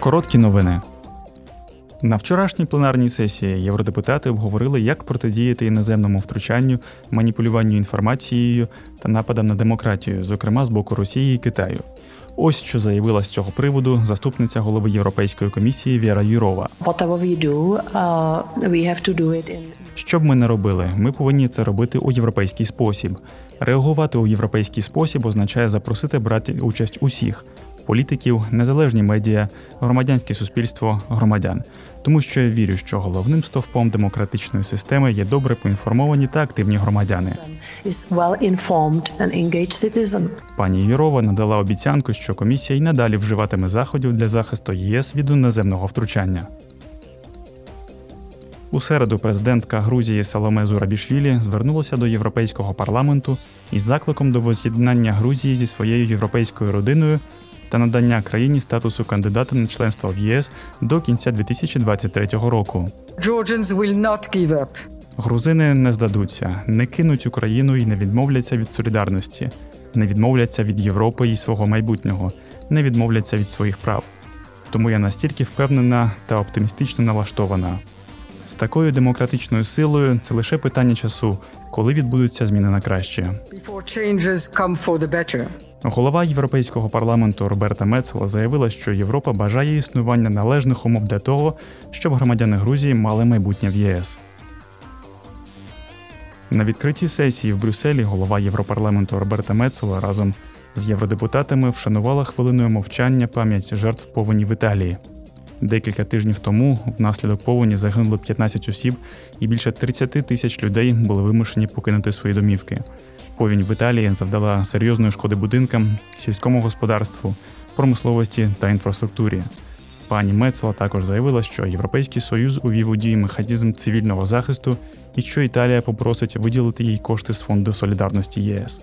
Короткі новини. На вчорашній пленарній сесії євродепутати обговорили, як протидіяти іноземному втручанню, маніпулюванню інформацією та нападам на демократію, зокрема з боку Росії і Китаю. Ось що заявила з цього приводу заступниця голови Європейської комісії Віра Юрова. Uh, Що б ми не робили, ми повинні це робити у європейський спосіб. Реагувати у європейський спосіб означає запросити брати участь усіх політиків, незалежні медіа, громадянське суспільство, громадян. Тому що я вірю, що головним стовпом демократичної системи є добре поінформовані та активні громадяни. Пані Юрова надала обіцянку, що комісія й надалі вживатиме заходів для захисту ЄС від іноземного втручання. У середу президентка Грузії Саломе Зурабішвілі звернулася до Європейського парламенту із закликом до воз'єднання Грузії зі своєю європейською родиною та надання країні статусу кандидата на членство в ЄС до кінця 2023 року. Georgians will not give up. Грузини не здадуться, не кинуть Україну і не відмовляться від солідарності, не відмовляться від Європи і свого майбутнього, не відмовляться від своїх прав. Тому я настільки впевнена та оптимістично налаштована. З такою демократичною силою це лише питання часу, коли відбудуться зміни на краще. Голова Європейського парламенту Роберта Мецола заявила, що Європа бажає існування належних умов для того, щоб громадяни Грузії мали майбутнє в ЄС. На відкритій сесії в Брюсселі голова Європарламенту Роберта Мецола разом з євродепутатами вшанувала хвилиною мовчання пам'ять жертв повені в Італії. Декілька тижнів тому внаслідок повені загинуло 15 осіб, і більше 30 тисяч людей були вимушені покинути свої домівки. Повінь в Італії завдала серйозної шкоди будинкам, сільському господарству, промисловості та інфраструктурі. Пані Мецола також заявила, що Європейський Союз увів у дію механізм цивільного захисту і що Італія попросить виділити їй кошти з фонду солідарності ЄС.